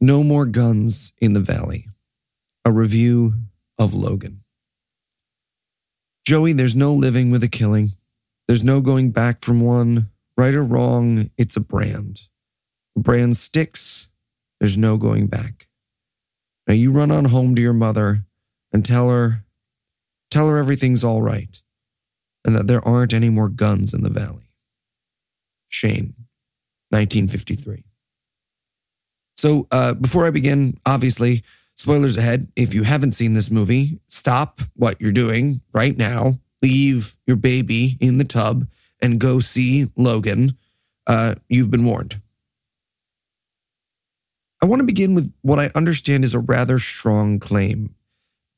No More Guns in the Valley, a review of Logan. Joey, there's no living with a killing. There's no going back from one. Right or wrong, it's a brand. A brand sticks, there's no going back. Now you run on home to your mother and tell her, tell her everything's all right and that there aren't any more guns in the valley. Shane, 1953. So uh, before I begin, obviously, spoilers ahead. If you haven't seen this movie, stop what you're doing right now. Leave your baby in the tub and go see Logan. Uh, you've been warned. I want to begin with what I understand is a rather strong claim.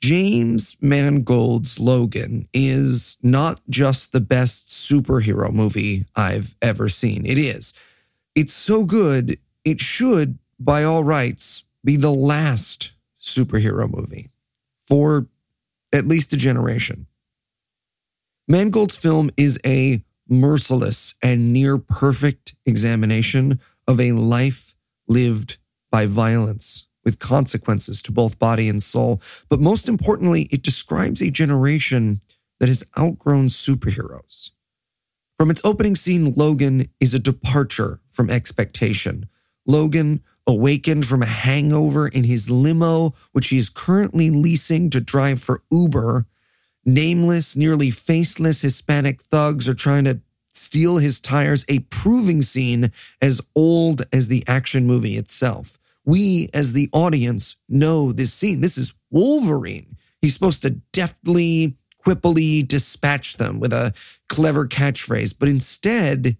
James Mangold's Logan is not just the best superhero movie I've ever seen. It is. It's so good, it should, by all rights, be the last superhero movie for at least a generation. Mangold's film is a merciless and near perfect examination of a life lived by violence with consequences to both body and soul. But most importantly, it describes a generation that has outgrown superheroes. From its opening scene, Logan is a departure from expectation. Logan awakened from a hangover in his limo, which he is currently leasing to drive for Uber. Nameless, nearly faceless Hispanic thugs are trying to steal his tires, a proving scene as old as the action movie itself we as the audience know this scene. This is Wolverine. He's supposed to deftly, quippily dispatch them with a clever catchphrase, but instead,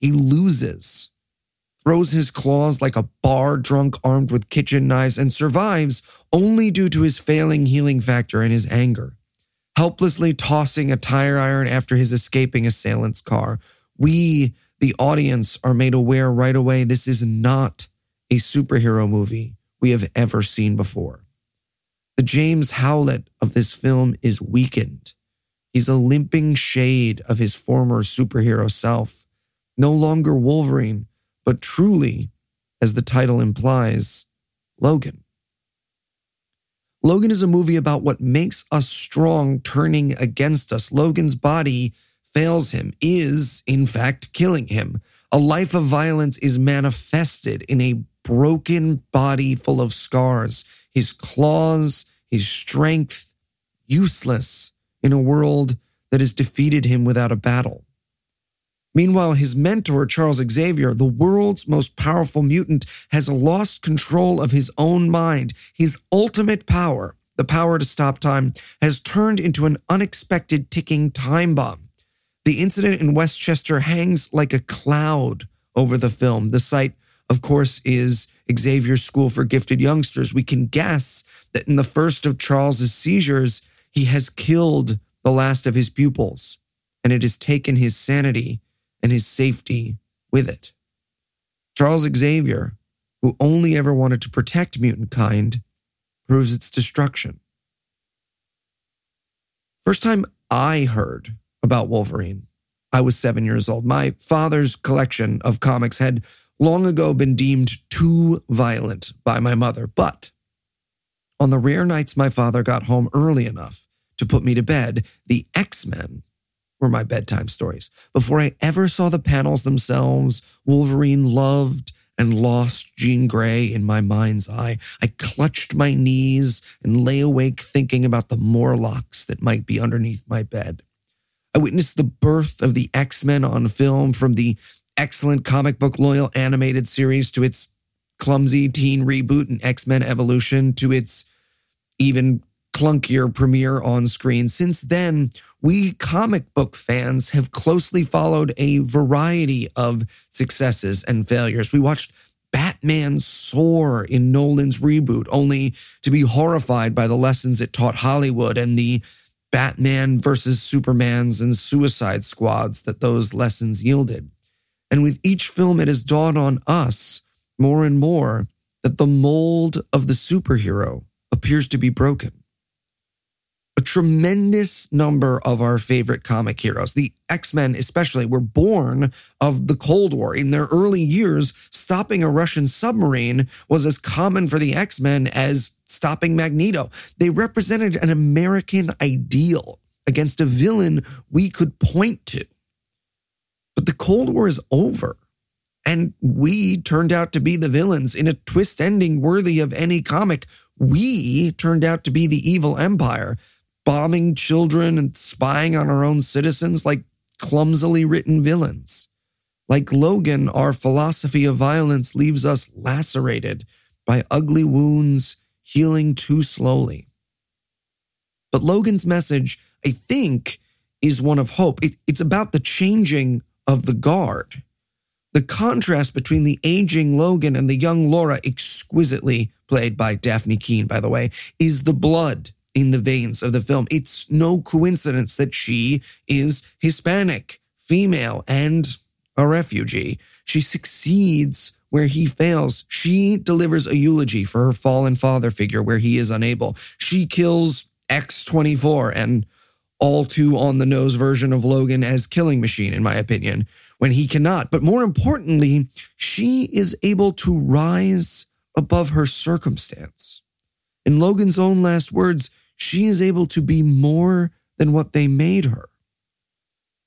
he loses, throws his claws like a bar drunk armed with kitchen knives, and survives only due to his failing healing factor and his anger. Helplessly tossing a tire iron after his escaping assailant's car. We, the audience, are made aware right away this is not a superhero movie we have ever seen before. The James Howlett of this film is weakened. He's a limping shade of his former superhero self, no longer Wolverine, but truly, as the title implies, Logan. Logan is a movie about what makes us strong turning against us. Logan's body fails him, is, in fact, killing him. A life of violence is manifested in a broken body full of scars, his claws, his strength, useless in a world that has defeated him without a battle. Meanwhile, his mentor, Charles Xavier, the world's most powerful mutant, has lost control of his own mind. His ultimate power, the power to stop time, has turned into an unexpected ticking time bomb. The incident in Westchester hangs like a cloud over the film, the site of course, is Xavier's School for Gifted Youngsters. We can guess that in the first of Charles's seizures, he has killed the last of his pupils, and it has taken his sanity and his safety with it. Charles Xavier, who only ever wanted to protect mutant kind, proves its destruction. First time I heard about Wolverine, I was seven years old. My father's collection of comics had long ago been deemed too violent by my mother, but on the rare nights my father got home early enough to put me to bed, the X Men were my bedtime stories. Before I ever saw the panels themselves, Wolverine loved and lost Jean Grey in my mind's eye. I clutched my knees and lay awake thinking about the Morlocks that might be underneath my bed. I witnessed the birth of the X Men on film from the excellent comic book loyal animated series to its clumsy teen reboot and X Men Evolution to its even clunkier premiere on screen. Since then, we comic book fans have closely followed a variety of successes and failures. We watched Batman soar in Nolan's reboot, only to be horrified by the lessons it taught Hollywood and the Batman versus Supermans and Suicide Squads that those lessons yielded. And with each film, it has dawned on us more and more that the mold of the superhero appears to be broken. A tremendous number of our favorite comic heroes, the X Men especially, were born of the Cold War. In their early years, stopping a Russian submarine was as common for the X Men as stopping Magneto. They represented an American ideal against a villain we could point to. But the Cold War is over. And we turned out to be the villains in a twist ending worthy of any comic. We turned out to be the evil empire bombing children and spying on our own citizens like clumsily written villains. Like Logan, our philosophy of violence leaves us lacerated by ugly wounds healing too slowly. But Logan's message, I think, is one of hope. It, it's about the changing of the guard. The contrast between the aging Logan and the young Laura, exquisitely played by Dafne Keen, by the way, is the blood in the veins of the film. It's no coincidence that she is Hispanic, female, and a refugee. She succeeds where he fails. She delivers a eulogy for her fallen father figure where he is unable. She kills X24 and all too on the nose version of Logan as Killing Machine, in my opinion, when he cannot. But more importantly, she is able to rise above her circumstance. In Logan's own last words, she is able to be more than what they made her.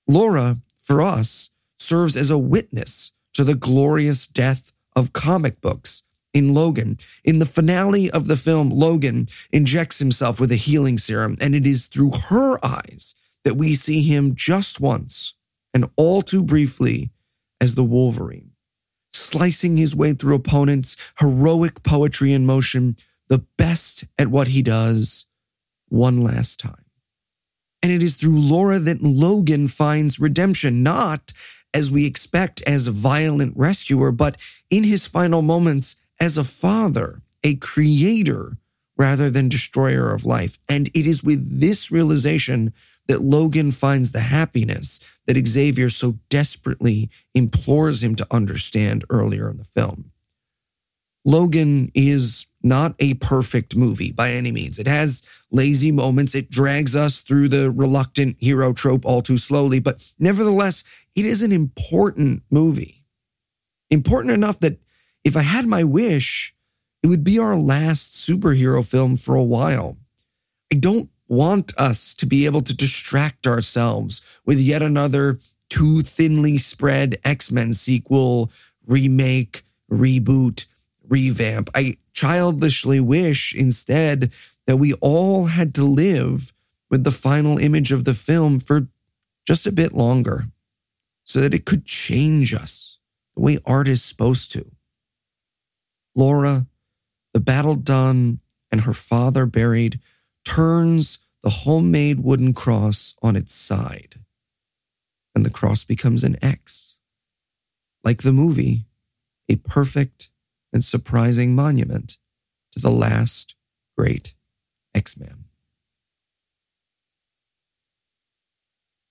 Laura, for us, serves as a witness to the glorious death of comic books in Logan. In the finale of the film, Logan injects himself with a healing serum, and it is through her eyes that we see him just once and all too briefly as the Wolverine, slicing his way through opponents, heroic poetry in motion, the best at what he does one last time. And it is through Laura that Logan finds redemption, not as we expect as a violent rescuer, but in his final moments as a father, a creator rather than destroyer of life. And it is with this realization that Logan finds the happiness that Xavier so desperately implores him to understand earlier in the film. Logan is not a perfect movie by any means. It has lazy moments. It drags us through the reluctant hero trope all too slowly, but nevertheless, it is an important movie. Important enough that if I had my wish, it would be our last superhero film for a while. I don't want us to be able to distract ourselves with yet another too thinly spread X Men sequel, remake, reboot, revamp. I childishly wish instead that we all had to live with the final image of the film for just a bit longer so that it could change us the way art is supposed to. Laura, the battle done and her father buried, turns the homemade wooden cross on its side, and the cross becomes an X. Like the movie, a perfect and surprising monument to the last great X Man.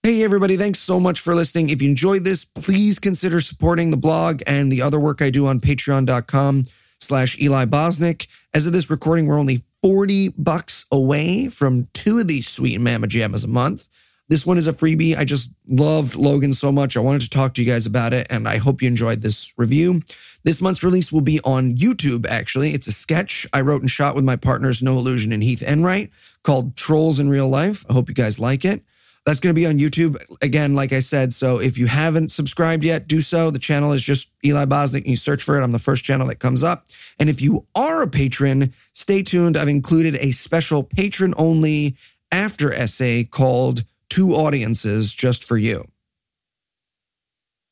Hey, everybody, thanks so much for listening. If you enjoyed this, please consider supporting the blog and the other work I do on patreon.com slash Eli Bosnick. As of this recording, we're only 40 bucks away from two of these sweet Mama Jammas a month. This one is a freebie. I just loved Logan so much. I wanted to talk to you guys about it, and I hope you enjoyed this review. This month's release will be on YouTube, actually. It's a sketch I wrote and shot with my partners, Noah Lugeons and Heath Enright, called Trolls in Real Life. I hope you guys like it. That's going to be on YouTube again, like I said. So if you haven't subscribed yet, do so. The channel is just Eli Bosnick, and you search for it. I'm the first channel that comes up. And if you are a patron, stay tuned. I've included a special patron only after essay called Two Audiences just for you.